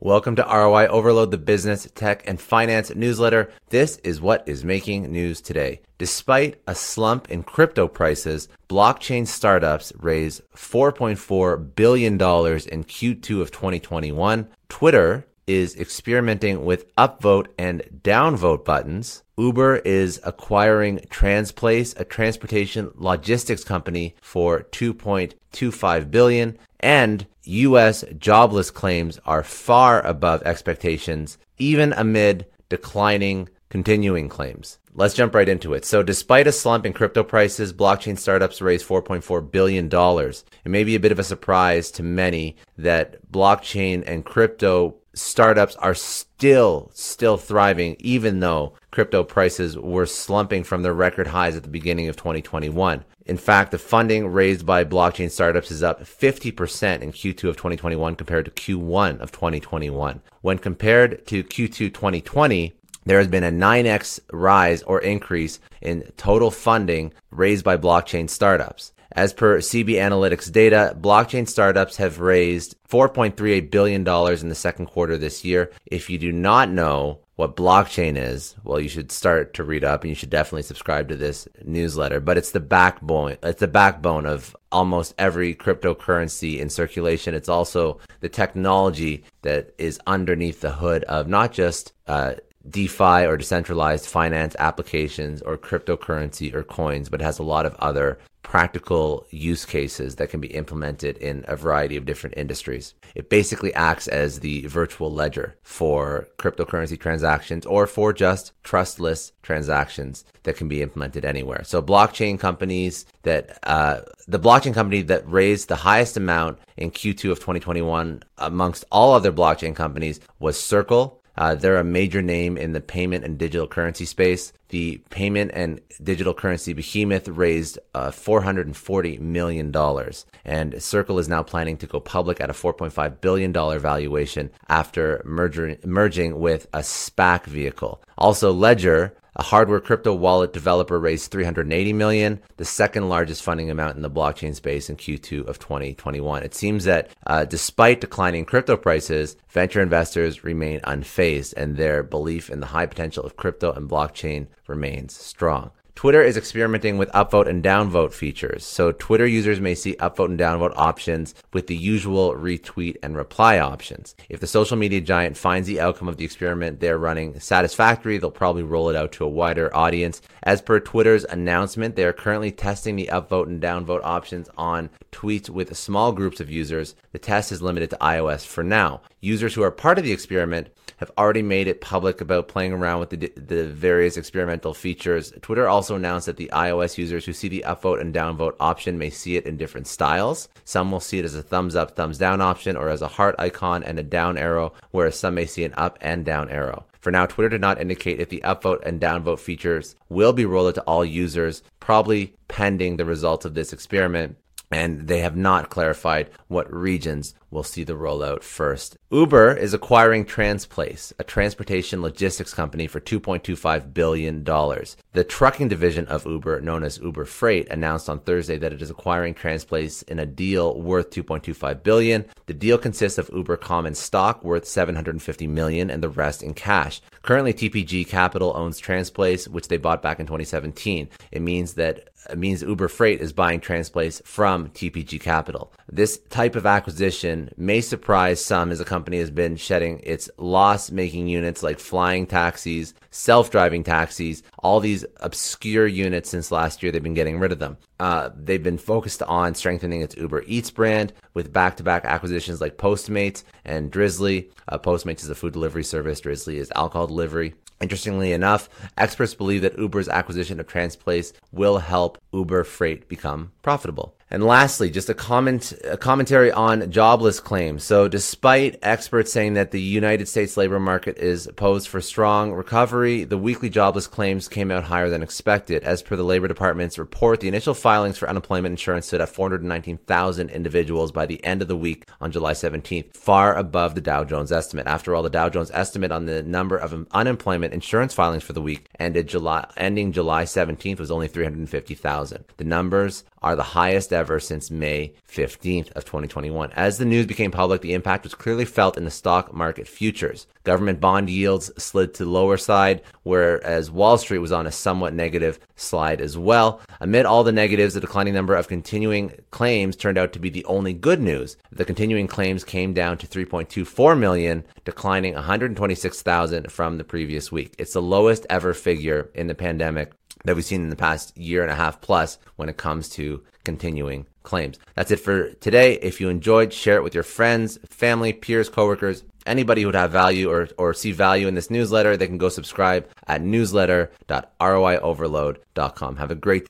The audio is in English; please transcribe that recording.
Welcome to ROI Overload, the business, tech, and finance newsletter. This is what is making news today. Despite a slump in crypto prices, blockchain startups raised $4.4 billion in Q2 of 2021. Twitter is experimenting with upvote and downvote buttons. Uber is acquiring Transplace, a transportation logistics company, for 2.25 billion, and U.S. jobless claims are far above expectations, even amid declining continuing claims. Let's jump right into it. So, despite a slump in crypto prices, blockchain startups raised $4.4 billion. It may be a bit of a surprise to many that blockchain and crypto startups are still still thriving even though crypto prices were slumping from their record highs at the beginning of 2021. In fact, the funding raised by blockchain startups is up 50% in Q2 of 2021 compared to Q1 of 2021. When compared to Q2 2020, there has been a 9x rise or increase in total funding raised by blockchain startups. As per CB Analytics data, blockchain startups have raised $4.38 billion in the second quarter this year. If you do not know what blockchain is, well, you should start to read up and you should definitely subscribe to this newsletter. But it's the backbone, it's the backbone of almost every cryptocurrency in circulation. It's also the technology that is underneath the hood of not just, uh, DeFi or decentralized finance applications or cryptocurrency or coins, but has a lot of other practical use cases that can be implemented in a variety of different industries. It basically acts as the virtual ledger for cryptocurrency transactions or for just trustless transactions that can be implemented anywhere. So blockchain companies that, uh, the blockchain company that raised the highest amount in Q2 of 2021 amongst all other blockchain companies was Circle uh, they're a major name in the payment and digital currency space. The payment and digital currency behemoth raised uh, $440 million. And Circle is now planning to go public at a $4.5 billion valuation after merger, merging with a SPAC vehicle. Also, Ledger a hardware crypto wallet developer raised 380 million, the second largest funding amount in the blockchain space in Q2 of 2021. It seems that uh, despite declining crypto prices, venture investors remain unfazed and their belief in the high potential of crypto and blockchain remains strong. Twitter is experimenting with upvote and downvote features. So Twitter users may see upvote and downvote options with the usual retweet and reply options. If the social media giant finds the outcome of the experiment they're running satisfactory, they'll probably roll it out to a wider audience. As per Twitter's announcement, they are currently testing the upvote and downvote options on tweets with small groups of users. The test is limited to iOS for now. Users who are part of the experiment have already made it public about playing around with the, the various experimental features. Twitter also announced that the iOS users who see the upvote and downvote option may see it in different styles. Some will see it as a thumbs up, thumbs down option, or as a heart icon and a down arrow, whereas some may see an up and down arrow. For now, Twitter did not indicate if the upvote and downvote features will be rolled out to all users, probably pending the results of this experiment and they have not clarified what regions will see the rollout first. Uber is acquiring Transplace, a transportation logistics company for $2.25 billion. The trucking division of Uber, known as Uber Freight, announced on Thursday that it is acquiring Transplace in a deal worth 2.25 billion. The deal consists of Uber common stock worth 750 million and the rest in cash. Currently, TPG Capital owns Transplace, which they bought back in 2017. It means that means Uber Freight is buying Transplace from TPG Capital. This type of acquisition may surprise some as the company has been shedding its loss making units like flying taxis, self driving taxis, all these obscure units since last year. They've been getting rid of them. Uh, they've been focused on strengthening its Uber Eats brand with back to back acquisitions like Postmates and Drizly. Uh, Postmates is a food delivery service, Drizly is alcohol delivery. Interestingly enough, experts believe that Uber's acquisition of Transplace will help Uber Freight become profitable. And lastly, just a comment, a commentary on jobless claims. So despite experts saying that the United States labor market is posed for strong recovery, the weekly jobless claims came out higher than expected. As per the Labor Department's report, the initial filings for unemployment insurance stood at 419,000 individuals by the end of the week on July 17th, far above the Dow Jones estimate. After all, the Dow Jones estimate on the number of unemployment insurance filings for the week ended July, ending July 17th was only 350,000. The numbers are the highest ever since May 15th of 2021. As the news became public, the impact was clearly felt in the stock market futures. Government bond yields slid to the lower side, whereas Wall Street was on a somewhat negative slide as well. Amid all the negatives, the declining number of continuing claims turned out to be the only good news. The continuing claims came down to 3.24 million, declining 126,000 from the previous week. It's the lowest ever figure in the pandemic that we've seen in the past year and a half plus when it comes to continuing claims. That's it for today. If you enjoyed, share it with your friends, family, peers, coworkers, anybody who would have value or, or see value in this newsletter. They can go subscribe at newsletter.roioverload.com. Have a great